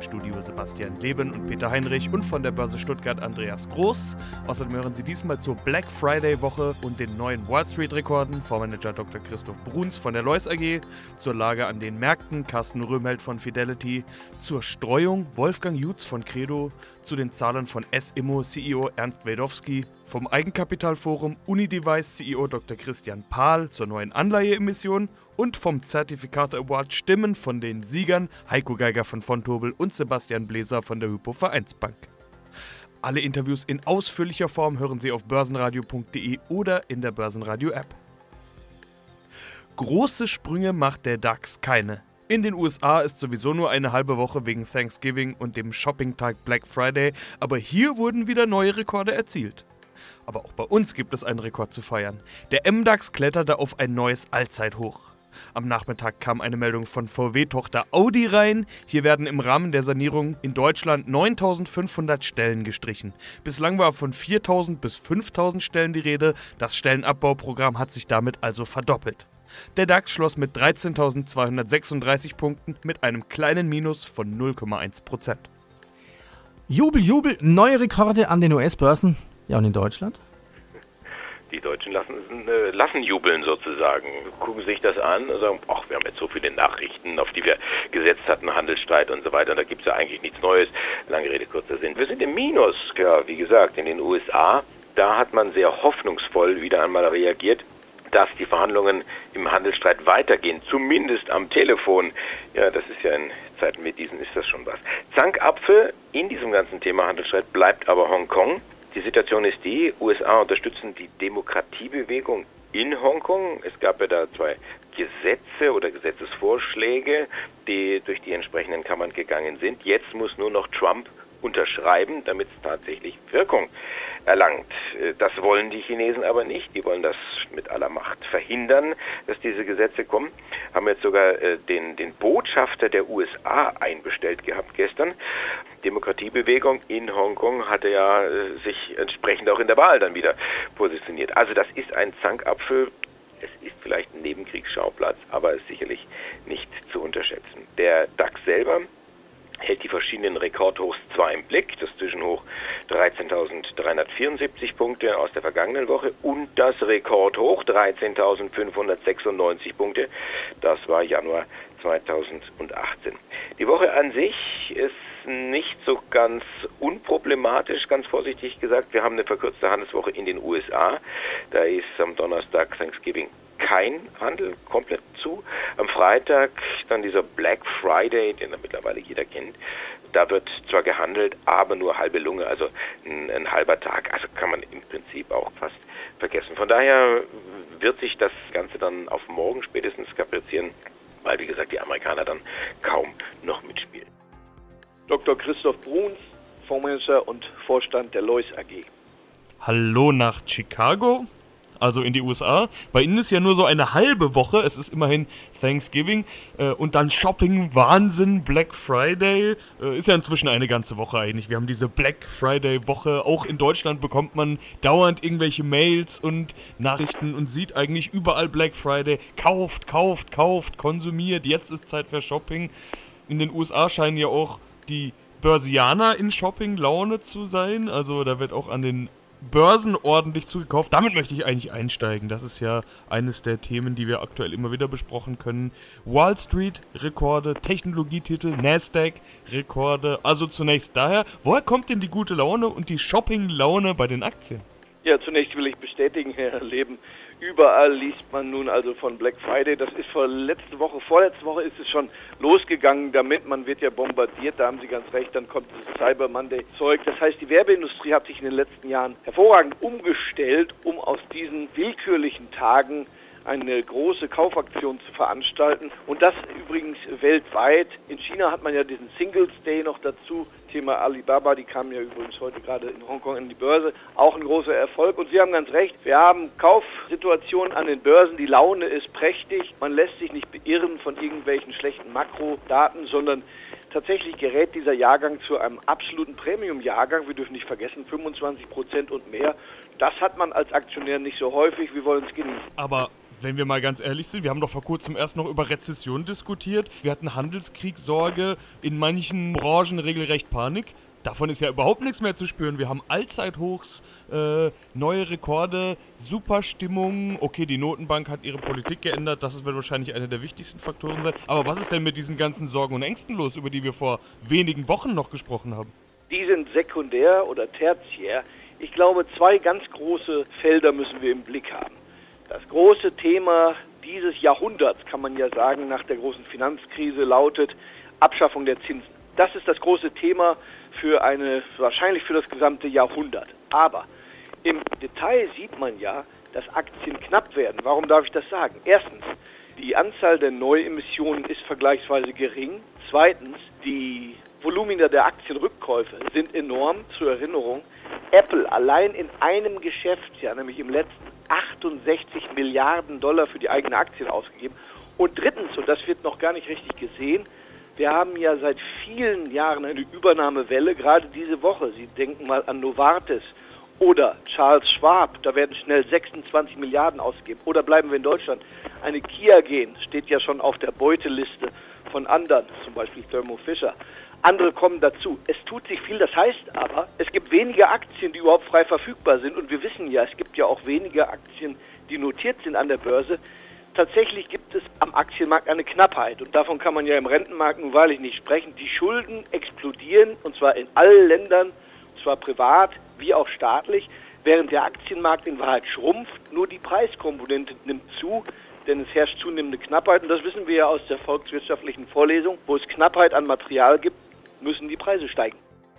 Im Studio Sebastian Leben und Peter Heinrich und von der Börse Stuttgart Andreas Groß. Außerdem hören Sie diesmal zur Black Friday Woche und den neuen Wall Street Rekorden Vormanager Dr. Christoph Bruns von der Lois AG, zur Lage an den Märkten Carsten Röhmheld von Fidelity, zur Streuung Wolfgang Jutz von Credo, zu den Zahlen von S-Immo CEO Ernst Wedowski, vom Eigenkapitalforum Unidevice CEO Dr. Christian Pahl zur neuen Anleiheemission und vom Zertifikate Award Stimmen von den Siegern Heiko Geiger von Fontobel und Sebastian Bläser von der Hypo Vereinsbank. Alle Interviews in ausführlicher Form hören Sie auf börsenradio.de oder in der Börsenradio App. Große Sprünge macht der DAX keine. In den USA ist sowieso nur eine halbe Woche wegen Thanksgiving und dem Shoppingtag Black Friday, aber hier wurden wieder neue Rekorde erzielt. Aber auch bei uns gibt es einen Rekord zu feiern. Der MDAX kletterte auf ein neues Allzeithoch. Am Nachmittag kam eine Meldung von VW-Tochter Audi rein. Hier werden im Rahmen der Sanierung in Deutschland 9500 Stellen gestrichen. Bislang war von 4000 bis 5000 Stellen die Rede. Das Stellenabbauprogramm hat sich damit also verdoppelt. Der DAX schloss mit 13.236 Punkten mit einem kleinen Minus von 0,1% Jubel, Jubel, neue Rekorde an den US-Börsen. Ja, und in Deutschland? Die Deutschen lassen, äh, lassen jubeln sozusagen, gucken sich das an und sagen, ach, wir haben jetzt so viele Nachrichten, auf die wir gesetzt hatten, Handelsstreit und so weiter, und da gibt es ja eigentlich nichts Neues. Lange Rede, kurzer Sinn. Wir sind im Minus, ja, wie gesagt, in den USA. Da hat man sehr hoffnungsvoll wieder einmal reagiert dass die Verhandlungen im Handelsstreit weitergehen, zumindest am Telefon. Ja, das ist ja in Zeiten wie diesen ist das schon was. Zankapfel in diesem ganzen Thema Handelsstreit bleibt aber Hongkong. Die Situation ist die, USA unterstützen die Demokratiebewegung in Hongkong. Es gab ja da zwei Gesetze oder Gesetzesvorschläge, die durch die entsprechenden Kammern gegangen sind. Jetzt muss nur noch Trump unterschreiben, damit es tatsächlich Wirkung erlangt. Äh, das wollen die Chinesen aber nicht. Die wollen das mit aller Macht verhindern, dass diese Gesetze kommen. Haben jetzt sogar äh, den, den Botschafter der USA einbestellt gehabt gestern. Demokratiebewegung in Hongkong hatte ja äh, sich entsprechend auch in der Wahl dann wieder positioniert. Also das ist ein Zankapfel. Es ist vielleicht ein Nebenkriegsschauplatz, aber ist sicherlich nicht zu unterschätzen. Der DAX selber hält die verschiedenen Rekordhochs zwar im Blick, das Zwischenhoch 13.374 Punkte aus der vergangenen Woche und das Rekordhoch 13.596 Punkte, das war Januar 2018. Die Woche an sich ist nicht so ganz unproblematisch, ganz vorsichtig gesagt. Wir haben eine verkürzte Handelswoche in den USA. Da ist am Donnerstag Thanksgiving kein Handel komplett zu. Am Freitag dann dieser Black Friday, den mittlerweile jeder kennt. Da wird zwar gehandelt, aber nur halbe Lunge, also ein, ein halber Tag. Also kann man im Prinzip auch fast vergessen. Von daher wird sich das Ganze dann auf morgen spätestens kaprizieren, weil wie gesagt die Amerikaner dann kaum noch mitspielen. Dr. Christoph Bruns, Fondsmanager und Vorstand der Lois AG. Hallo nach Chicago also in die USA. Bei ihnen ist ja nur so eine halbe Woche, es ist immerhin Thanksgiving äh, und dann Shopping, Wahnsinn, Black Friday, äh, ist ja inzwischen eine ganze Woche eigentlich. Wir haben diese Black Friday Woche, auch in Deutschland bekommt man dauernd irgendwelche Mails und Nachrichten und sieht eigentlich überall Black Friday, kauft, kauft, kauft, konsumiert, jetzt ist Zeit für Shopping. In den USA scheinen ja auch die Börsianer in Shopping-Laune zu sein. Also da wird auch an den Börsen ordentlich zugekauft. Damit möchte ich eigentlich einsteigen. Das ist ja eines der Themen, die wir aktuell immer wieder besprochen können. Wall Street Rekorde, Technologietitel, Nasdaq Rekorde. Also zunächst daher, woher kommt denn die gute Laune und die Shopping-Laune bei den Aktien? Ja, zunächst will ich bestätigen, Herr Leben, Überall liest man nun also von Black Friday. Das ist vor letzte Woche, vorletzte Woche ist es schon losgegangen damit. Man wird ja bombardiert, da haben Sie ganz recht. Dann kommt dieses Cyber Monday Zeug. Das heißt, die Werbeindustrie hat sich in den letzten Jahren hervorragend umgestellt, um aus diesen willkürlichen Tagen eine große Kaufaktion zu veranstalten. Und das übrigens weltweit. In China hat man ja diesen Singles Day noch dazu Thema Alibaba, die kamen ja übrigens heute gerade in Hongkong in die Börse, auch ein großer Erfolg. Und Sie haben ganz recht, wir haben Kaufsituationen an den Börsen, die Laune ist prächtig, man lässt sich nicht beirren von irgendwelchen schlechten Makrodaten, sondern tatsächlich gerät dieser Jahrgang zu einem absoluten Premium-Jahrgang. Wir dürfen nicht vergessen, 25 Prozent und mehr. Das hat man als Aktionär nicht so häufig. Wir wollen es genießen. Aber wenn wir mal ganz ehrlich sind, wir haben doch vor kurzem erst noch über Rezession diskutiert. Wir hatten Handelskriegsorge, in manchen Branchen regelrecht Panik. Davon ist ja überhaupt nichts mehr zu spüren. Wir haben Allzeithochs, äh, neue Rekorde, super Stimmung. Okay, die Notenbank hat ihre Politik geändert. Das wird wahrscheinlich einer der wichtigsten Faktoren sein. Aber was ist denn mit diesen ganzen Sorgen und Ängsten los, über die wir vor wenigen Wochen noch gesprochen haben? Die sind sekundär oder tertiär. Ich glaube, zwei ganz große Felder müssen wir im Blick haben. Das große Thema dieses Jahrhunderts, kann man ja sagen, nach der großen Finanzkrise lautet Abschaffung der Zinsen. Das ist das große Thema für eine, wahrscheinlich für das gesamte Jahrhundert. Aber im Detail sieht man ja, dass Aktien knapp werden. Warum darf ich das sagen? Erstens, die Anzahl der Neuemissionen ist vergleichsweise gering. Zweitens, die Volumina der Aktienrückkäufe sind enorm. Zur Erinnerung, Apple allein in einem Geschäftsjahr, nämlich im letzten, 68 Milliarden Dollar für die eigene Aktien ausgegeben. Und drittens, und das wird noch gar nicht richtig gesehen, wir haben ja seit vielen Jahren eine Übernahmewelle, gerade diese Woche. Sie denken mal an Novartis oder Charles Schwab, da werden schnell 26 Milliarden ausgegeben. Oder bleiben wir in Deutschland. Eine Kia gehen steht ja schon auf der Beuteliste von anderen, zum Beispiel Thermo Fisher. Andere kommen dazu. Es tut sich viel, das heißt aber, es gibt weniger Aktien, die überhaupt frei verfügbar sind. Und wir wissen ja, es gibt ja auch weniger Aktien, die notiert sind an der Börse tatsächlich gibt es am Aktienmarkt eine Knappheit und davon kann man ja im Rentenmarkt nun wahrlich nicht sprechen. Die Schulden explodieren und zwar in allen Ländern, und zwar privat wie auch staatlich, während der Aktienmarkt in Wahrheit schrumpft. Nur die Preiskomponente nimmt zu, denn es herrscht zunehmende Knappheit und das wissen wir ja aus der volkswirtschaftlichen Vorlesung. Wo es Knappheit an Material gibt, müssen die Preise steigen.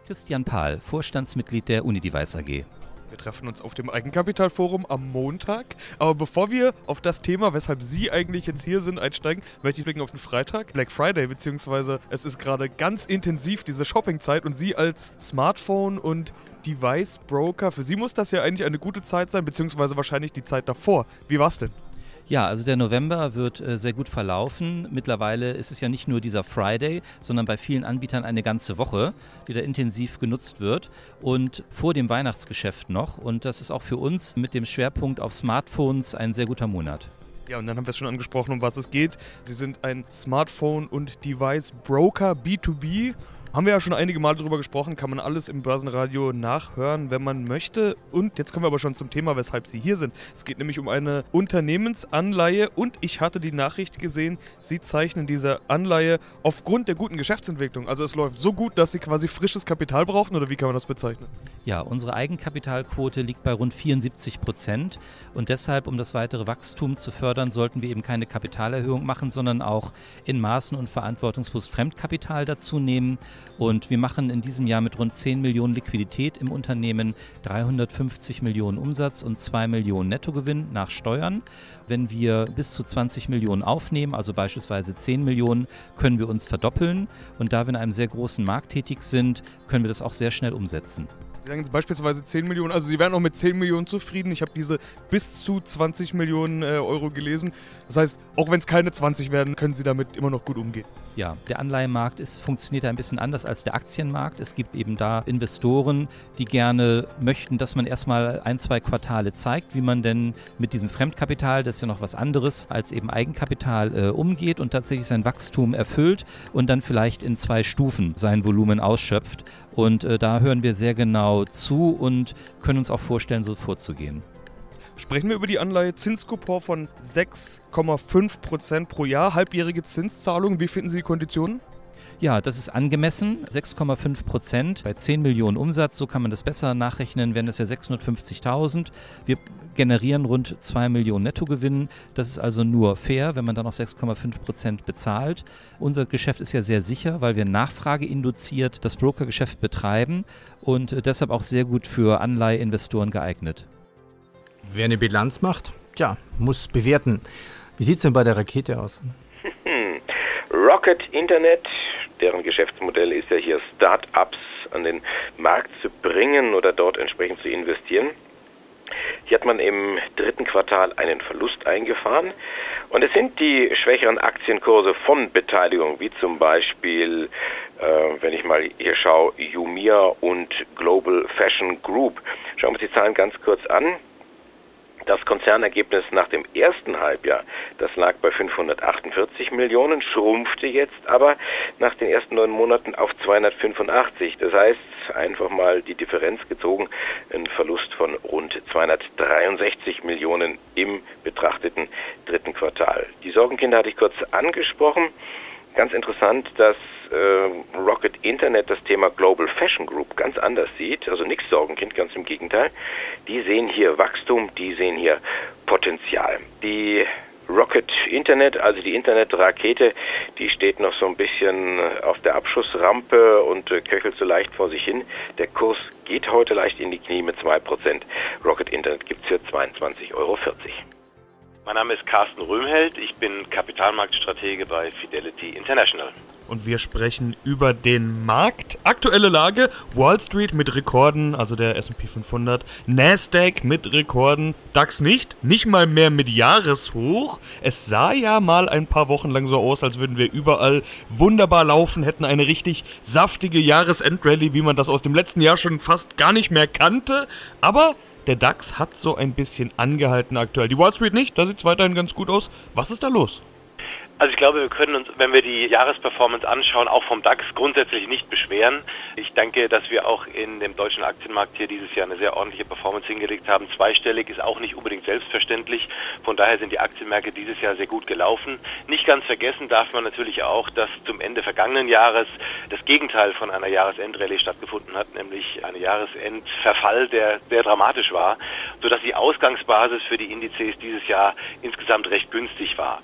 Christian Pahl, Vorstandsmitglied der Unidevice AG. Wir treffen uns auf dem Eigenkapitalforum am Montag. Aber bevor wir auf das Thema, weshalb Sie eigentlich jetzt hier sind, einsteigen, möchte ich blicken auf den Freitag, Black Friday, beziehungsweise es ist gerade ganz intensiv diese Shoppingzeit und Sie als Smartphone und Device Broker, für Sie muss das ja eigentlich eine gute Zeit sein, beziehungsweise wahrscheinlich die Zeit davor. Wie war's denn? Ja, also der November wird äh, sehr gut verlaufen. Mittlerweile ist es ja nicht nur dieser Friday, sondern bei vielen Anbietern eine ganze Woche, die da intensiv genutzt wird und vor dem Weihnachtsgeschäft noch. Und das ist auch für uns mit dem Schwerpunkt auf Smartphones ein sehr guter Monat. Ja, und dann haben wir es schon angesprochen, um was es geht. Sie sind ein Smartphone- und Device-Broker B2B haben wir ja schon einige Mal darüber gesprochen, kann man alles im Börsenradio nachhören, wenn man möchte. Und jetzt kommen wir aber schon zum Thema, weshalb Sie hier sind. Es geht nämlich um eine Unternehmensanleihe und ich hatte die Nachricht gesehen, Sie zeichnen diese Anleihe aufgrund der guten Geschäftsentwicklung. Also es läuft so gut, dass Sie quasi frisches Kapital brauchen oder wie kann man das bezeichnen? Ja, unsere Eigenkapitalquote liegt bei rund 74 Prozent und deshalb, um das weitere Wachstum zu fördern, sollten wir eben keine Kapitalerhöhung machen, sondern auch in Maßen und verantwortungsbewusst Fremdkapital dazu nehmen. Und wir machen in diesem Jahr mit rund 10 Millionen Liquidität im Unternehmen 350 Millionen Umsatz und 2 Millionen Nettogewinn nach Steuern. Wenn wir bis zu 20 Millionen aufnehmen, also beispielsweise 10 Millionen, können wir uns verdoppeln. Und da wir in einem sehr großen Markt tätig sind, können wir das auch sehr schnell umsetzen. Sie sagen jetzt beispielsweise 10 Millionen, also Sie wären auch mit 10 Millionen zufrieden. Ich habe diese bis zu 20 Millionen äh, Euro gelesen. Das heißt, auch wenn es keine 20 werden, können Sie damit immer noch gut umgehen. Ja, der Anleihenmarkt ist, funktioniert ein bisschen anders als der Aktienmarkt. Es gibt eben da Investoren, die gerne möchten, dass man erstmal ein, zwei Quartale zeigt, wie man denn mit diesem Fremdkapital, das ist ja noch was anderes als eben Eigenkapital, äh, umgeht und tatsächlich sein Wachstum erfüllt und dann vielleicht in zwei Stufen sein Volumen ausschöpft. Und äh, da hören wir sehr genau zu und können uns auch vorstellen, so vorzugehen. Sprechen wir über die Anleihe Zinskupon von 6,5% pro Jahr, halbjährige Zinszahlung. Wie finden Sie die Konditionen? Ja, das ist angemessen. 6,5 Prozent bei 10 Millionen Umsatz. So kann man das besser nachrechnen, wären das ja 650.000. Wir generieren rund 2 Millionen Nettogewinn. Das ist also nur fair, wenn man dann noch 6,5 Prozent bezahlt. Unser Geschäft ist ja sehr sicher, weil wir Nachfrage induziert das Brokergeschäft betreiben und deshalb auch sehr gut für Anleiheinvestoren geeignet. Wer eine Bilanz macht, tja, muss bewerten. Wie sieht es denn bei der Rakete aus? Rocket Internet, deren Geschäftsmodell ist ja hier Start-ups an den Markt zu bringen oder dort entsprechend zu investieren. Hier hat man im dritten Quartal einen Verlust eingefahren. Und es sind die schwächeren Aktienkurse von Beteiligung, wie zum Beispiel, äh, wenn ich mal hier schaue, Jumia und Global Fashion Group. Schauen wir uns die Zahlen ganz kurz an. Das Konzernergebnis nach dem ersten Halbjahr, das lag bei 548 Millionen, schrumpfte jetzt aber nach den ersten neun Monaten auf 285. Das heißt, einfach mal die Differenz gezogen, ein Verlust von rund 263 Millionen im betrachteten dritten Quartal. Die Sorgenkinder hatte ich kurz angesprochen. Ganz interessant, dass äh, Rocket Internet das Thema Global Fashion Group ganz anders sieht. Also nichts Sorgenkind, ganz im Gegenteil. Die sehen hier Wachstum, die sehen hier Potenzial. Die Rocket Internet, also die Internetrakete, die steht noch so ein bisschen auf der Abschussrampe und äh, köchelt so leicht vor sich hin. Der Kurs geht heute leicht in die Knie mit 2%. Rocket Internet gibt es für 22,40 Euro. Mein Name ist Carsten Röhmheld, ich bin Kapitalmarktstratege bei Fidelity International und wir sprechen über den Markt. Aktuelle Lage: Wall Street mit Rekorden, also der SP 500, Nasdaq mit Rekorden, DAX nicht, nicht mal mehr mit Jahreshoch. Es sah ja mal ein paar Wochen lang so aus, als würden wir überall wunderbar laufen, hätten eine richtig saftige Jahresendrallye, wie man das aus dem letzten Jahr schon fast gar nicht mehr kannte. Aber der DAX hat so ein bisschen angehalten aktuell. Die Wall Street nicht, da sieht es weiterhin ganz gut aus. Was ist da los? Also ich glaube, wir können uns, wenn wir die Jahresperformance anschauen, auch vom DAX grundsätzlich nicht beschweren. Ich denke, dass wir auch in dem deutschen Aktienmarkt hier dieses Jahr eine sehr ordentliche Performance hingelegt haben. Zweistellig ist auch nicht unbedingt selbstverständlich. Von daher sind die Aktienmärkte dieses Jahr sehr gut gelaufen. Nicht ganz vergessen darf man natürlich auch, dass zum Ende vergangenen Jahres das Gegenteil von einer Jahresendrallye stattgefunden hat, nämlich ein Jahresendverfall, der sehr dramatisch war, sodass die Ausgangsbasis für die Indizes dieses Jahr insgesamt recht günstig war.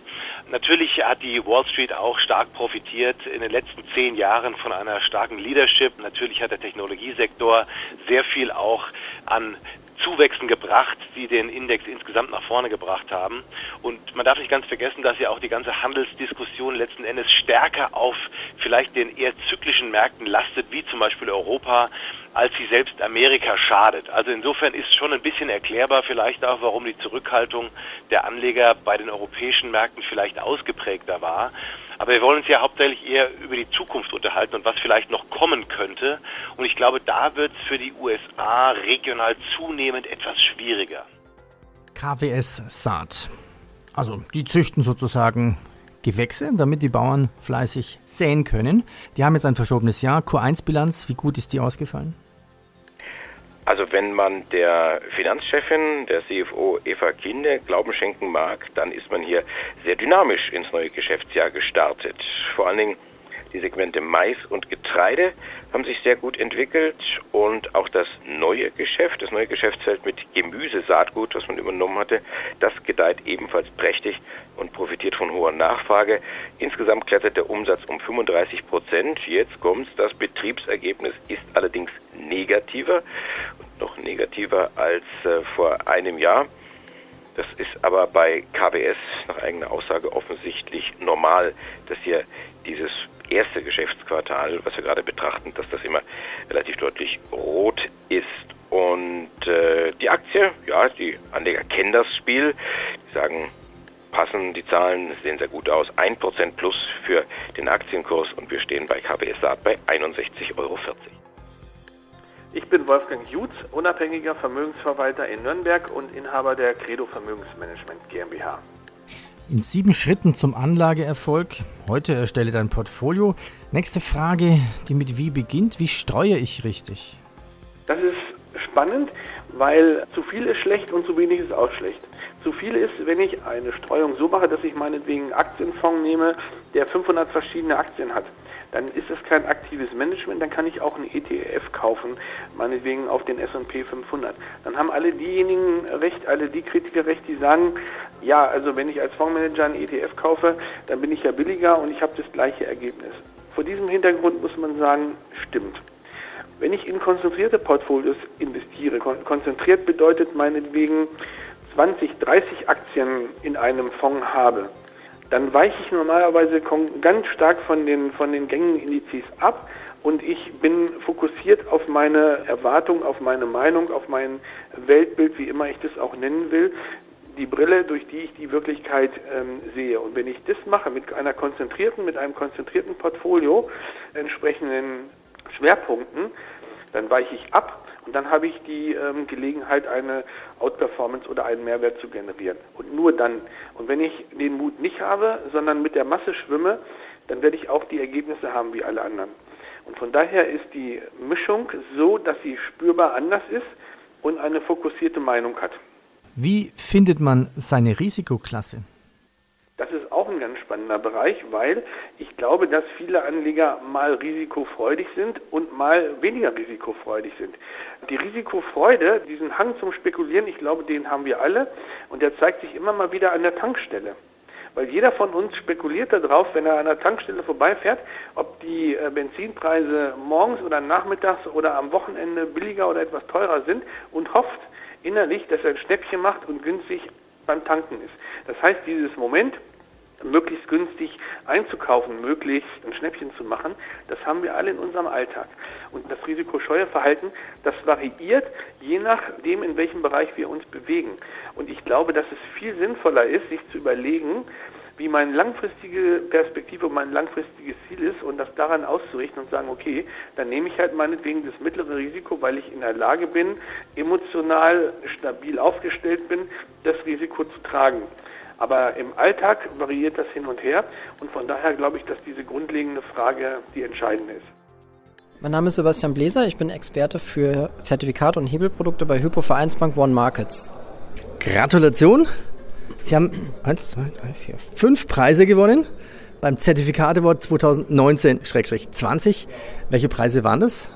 Natürlich hat die Wall Street auch stark profitiert in den letzten zehn Jahren von einer starken Leadership. Natürlich hat der Technologiesektor sehr viel auch an Zuwächsen gebracht, die den Index insgesamt nach vorne gebracht haben. Und man darf nicht ganz vergessen, dass ja auch die ganze Handelsdiskussion letzten Endes stärker auf vielleicht den eher zyklischen Märkten lastet, wie zum Beispiel Europa, als sie selbst Amerika schadet. Also insofern ist schon ein bisschen erklärbar vielleicht auch, warum die Zurückhaltung der Anleger bei den europäischen Märkten vielleicht ausgeprägter war. Aber wir wollen uns ja hauptsächlich eher über die Zukunft unterhalten und was vielleicht noch kommen könnte. Und ich glaube, da wird es für die USA regional zunehmend etwas schwieriger. KWS Saat. Also die züchten sozusagen Gewächse, damit die Bauern fleißig säen können. Die haben jetzt ein verschobenes Jahr. Q1-Bilanz, wie gut ist die ausgefallen? Also wenn man der Finanzchefin, der CFO Eva Kinde Glauben schenken mag, dann ist man hier sehr dynamisch ins neue Geschäftsjahr gestartet. Vor allen Dingen die Segmente Mais und Getreide haben sich sehr gut entwickelt und auch das neue Geschäft, das neue Geschäftsfeld mit Gemüsesaatgut, was man übernommen hatte, das gedeiht ebenfalls prächtig und profitiert von hoher Nachfrage. Insgesamt klettert der Umsatz um 35 Prozent. Jetzt kommt's, das Betriebsergebnis ist allerdings negativer, noch negativer als äh, vor einem Jahr. Das ist aber bei KBS nach eigener Aussage offensichtlich normal, dass hier dieses erste Geschäftsquartal, was wir gerade betrachten, dass das immer relativ deutlich rot ist. Und äh, die Aktie, ja, die Anleger kennen das Spiel. Die sagen, passen die Zahlen, sehen sehr gut aus. 1% plus für den Aktienkurs und wir stehen bei KBS Saat bei 61,40 Euro. Ich bin Wolfgang Jutz, unabhängiger Vermögensverwalter in Nürnberg und Inhaber der Credo Vermögensmanagement GmbH. In sieben Schritten zum Anlageerfolg. Heute erstelle dein Portfolio. Nächste Frage, die mit wie beginnt. Wie streue ich richtig? Das ist spannend, weil zu viel ist schlecht und zu wenig ist auch schlecht. Zu viel ist, wenn ich eine Streuung so mache, dass ich meinetwegen einen Aktienfonds nehme, der 500 verschiedene Aktien hat dann ist es kein aktives Management, dann kann ich auch einen ETF kaufen, meinetwegen auf den S&P 500. Dann haben alle diejenigen recht, alle die Kritiker recht, die sagen, ja, also wenn ich als Fondsmanager einen ETF kaufe, dann bin ich ja billiger und ich habe das gleiche Ergebnis. Vor diesem Hintergrund muss man sagen, stimmt. Wenn ich in konzentrierte Portfolios investiere, konzentriert bedeutet meinetwegen 20, 30 Aktien in einem Fonds habe, dann weiche ich normalerweise ganz stark von den, von den gängigen Indizes ab und ich bin fokussiert auf meine Erwartung, auf meine Meinung, auf mein Weltbild, wie immer ich das auch nennen will, die Brille, durch die ich die Wirklichkeit ähm, sehe. Und wenn ich das mache mit einer konzentrierten, mit einem konzentrierten Portfolio, entsprechenden Schwerpunkten, dann weiche ich ab und dann habe ich die ähm, Gelegenheit, eine Outperformance oder einen Mehrwert zu generieren. Und nur dann. Und wenn ich den Mut nicht habe, sondern mit der Masse schwimme, dann werde ich auch die Ergebnisse haben wie alle anderen. Und von daher ist die Mischung so, dass sie spürbar anders ist und eine fokussierte Meinung hat. Wie findet man seine Risikoklasse? Das ist auch ein ganz spannender Bereich, weil ich glaube, dass viele Anleger mal risikofreudig sind und mal weniger risikofreudig sind. Die Risikofreude, diesen Hang zum Spekulieren, ich glaube, den haben wir alle und der zeigt sich immer mal wieder an der Tankstelle. Weil jeder von uns spekuliert darauf, wenn er an der Tankstelle vorbeifährt, ob die äh, Benzinpreise morgens oder nachmittags oder am Wochenende billiger oder etwas teurer sind und hofft innerlich, dass er ein Schnäppchen macht und günstig beim Tanken ist. Das heißt, dieses Moment, möglichst günstig einzukaufen, möglichst ein Schnäppchen zu machen, das haben wir alle in unserem Alltag. Und das risikoscheue Verhalten, das variiert je nachdem, in welchem Bereich wir uns bewegen. Und ich glaube, dass es viel sinnvoller ist, sich zu überlegen, wie meine langfristige Perspektive und mein langfristiges Ziel ist und das daran auszurichten und sagen, okay, dann nehme ich halt meinetwegen das mittlere Risiko, weil ich in der Lage bin, emotional stabil aufgestellt bin, das Risiko zu tragen. Aber im Alltag variiert das hin und her und von daher glaube ich, dass diese grundlegende Frage die entscheidende ist. Mein Name ist Sebastian Bläser, ich bin Experte für Zertifikate und Hebelprodukte bei Hypo Vereinsbank One Markets. Gratulation! Sie haben eins, zwei, drei, vier, fünf Preise gewonnen beim Zertifikate Award 2019-20. Welche Preise waren das?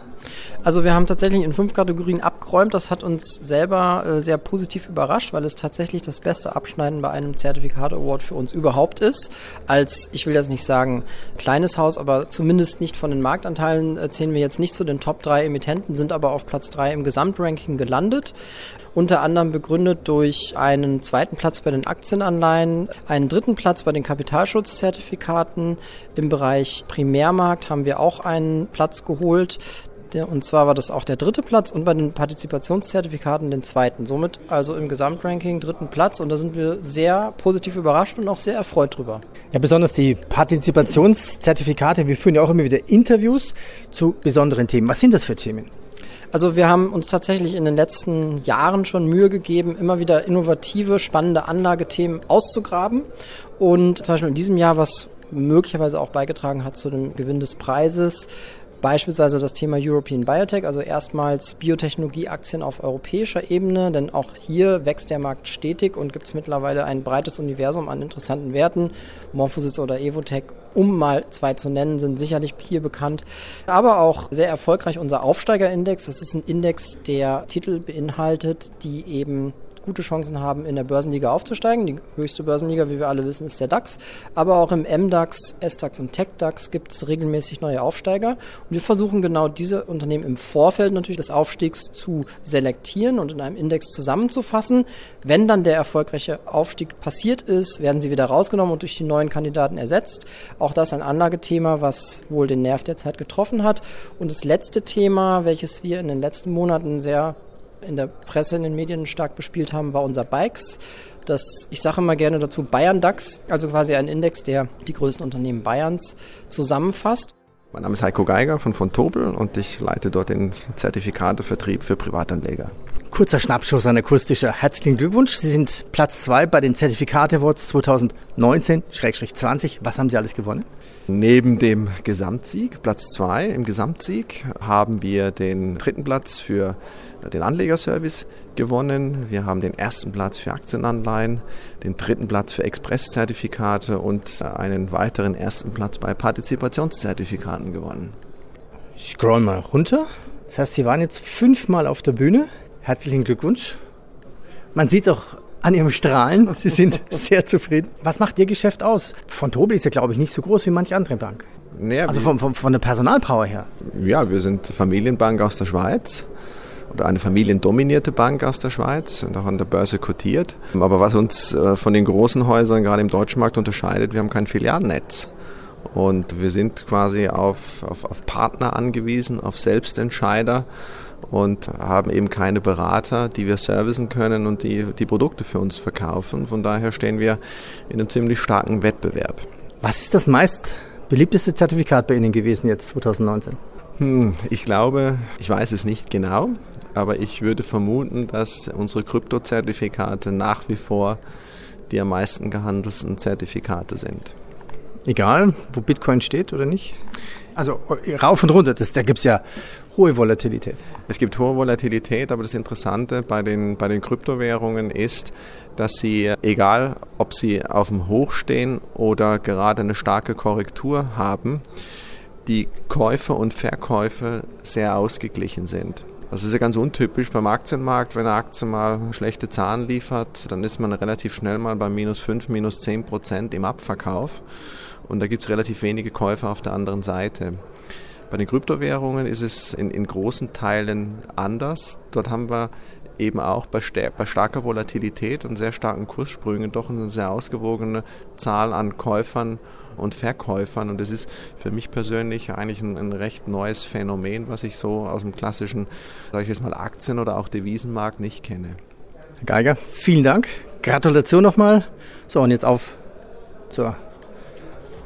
Also wir haben tatsächlich in fünf Kategorien abgeräumt. Das hat uns selber äh, sehr positiv überrascht, weil es tatsächlich das beste Abschneiden bei einem Zertifikat Award für uns überhaupt ist. Als, ich will jetzt nicht sagen kleines Haus, aber zumindest nicht von den Marktanteilen äh, zählen wir jetzt nicht zu den Top drei Emittenten, sind aber auf Platz drei im Gesamtranking gelandet. Unter anderem begründet durch einen zweiten Platz bei den Aktienanleihen, einen dritten Platz bei den Kapitalschutzzertifikaten. Im Bereich Primärmarkt haben wir auch einen Platz geholt. Und zwar war das auch der dritte Platz und bei den Partizipationszertifikaten den zweiten. Somit also im Gesamtranking dritten Platz und da sind wir sehr positiv überrascht und auch sehr erfreut drüber. Ja, besonders die Partizipationszertifikate. Wir führen ja auch immer wieder Interviews zu besonderen Themen. Was sind das für Themen? Also wir haben uns tatsächlich in den letzten Jahren schon Mühe gegeben, immer wieder innovative, spannende Anlagethemen auszugraben. Und zum Beispiel in diesem Jahr, was möglicherweise auch beigetragen hat zu dem Gewinn des Preises, Beispielsweise das Thema European Biotech, also erstmals Biotechnologieaktien auf europäischer Ebene, denn auch hier wächst der Markt stetig und gibt es mittlerweile ein breites Universum an interessanten Werten. Morphosis oder Evotech, um mal zwei zu nennen, sind sicherlich hier bekannt. Aber auch sehr erfolgreich unser Aufsteigerindex. Das ist ein Index, der Titel beinhaltet, die eben gute Chancen haben, in der Börsenliga aufzusteigen. Die höchste Börsenliga, wie wir alle wissen, ist der DAX. Aber auch im MDAX, SDAX und TechDAX gibt es regelmäßig neue Aufsteiger. Und wir versuchen genau diese Unternehmen im Vorfeld natürlich des Aufstiegs zu selektieren und in einem Index zusammenzufassen. Wenn dann der erfolgreiche Aufstieg passiert ist, werden sie wieder rausgenommen und durch die neuen Kandidaten ersetzt. Auch das ein Anlagethema, was wohl den Nerv der Zeit getroffen hat. Und das letzte Thema, welches wir in den letzten Monaten sehr in der Presse, in den Medien stark bespielt haben, war unser Bikes. Das, ich sage immer gerne dazu Bayern DAX, also quasi ein Index, der die größten Unternehmen Bayerns zusammenfasst. Mein Name ist Heiko Geiger von von Tobel und ich leite dort den Zertifikatevertrieb für Privatanleger. Kurzer Schnappschuss an akustischer. Herzlichen Glückwunsch. Sie sind Platz zwei bei den Zertifikate Awards 2019-20. Was haben Sie alles gewonnen? Neben dem Gesamtsieg, Platz zwei im Gesamtsieg, haben wir den dritten Platz für den Anlegerservice gewonnen. Wir haben den ersten Platz für Aktienanleihen, den dritten Platz für Expresszertifikate und einen weiteren ersten Platz bei Partizipationszertifikaten gewonnen. Ich scroll mal runter. Das heißt, Sie waren jetzt fünfmal auf der Bühne. Herzlichen Glückwunsch. Man sieht es auch an Ihrem Strahlen. Sie sind sehr zufrieden. Was macht Ihr Geschäft aus? Von Tobel ist ja, glaube ich, nicht so groß wie manche andere Bank. Naja, also von, von, von der Personalpower her. Ja, wir sind Familienbank aus der Schweiz oder eine familiendominierte Bank aus der Schweiz und auch an der Börse kotiert. Aber was uns äh, von den großen Häusern gerade im deutschen Markt unterscheidet, wir haben kein Filialnetz. Und wir sind quasi auf, auf, auf Partner angewiesen, auf Selbstentscheider und haben eben keine Berater, die wir servicen können und die die Produkte für uns verkaufen. Von daher stehen wir in einem ziemlich starken Wettbewerb. Was ist das meist beliebteste Zertifikat bei Ihnen gewesen jetzt 2019? Hm, ich glaube, ich weiß es nicht genau, aber ich würde vermuten, dass unsere Kryptozertifikate nach wie vor die am meisten gehandelten Zertifikate sind. Egal, wo Bitcoin steht oder nicht? Also rauf und runter, das, da gibt es ja hohe Volatilität. Es gibt hohe Volatilität, aber das Interessante bei den, bei den Kryptowährungen ist, dass sie, egal ob sie auf dem Hoch stehen oder gerade eine starke Korrektur haben, die Käufe und Verkäufe sehr ausgeglichen sind. Das ist ja ganz untypisch beim Aktienmarkt. Wenn eine Aktie mal schlechte Zahlen liefert, dann ist man relativ schnell mal bei minus 5, minus 10 Prozent im Abverkauf. Und da gibt es relativ wenige Käufer auf der anderen Seite. Bei den Kryptowährungen ist es in, in großen Teilen anders. Dort haben wir eben auch bei, bei, starker Volatilität und sehr starken Kurssprüngen doch eine sehr ausgewogene Zahl an Käufern und Verkäufern. Und das ist für mich persönlich eigentlich ein, ein recht neues Phänomen, was ich so aus dem klassischen, sage ich jetzt mal, Aktien- oder auch Devisenmarkt nicht kenne. Herr Geiger, vielen Dank. Gratulation nochmal. So, und jetzt auf zur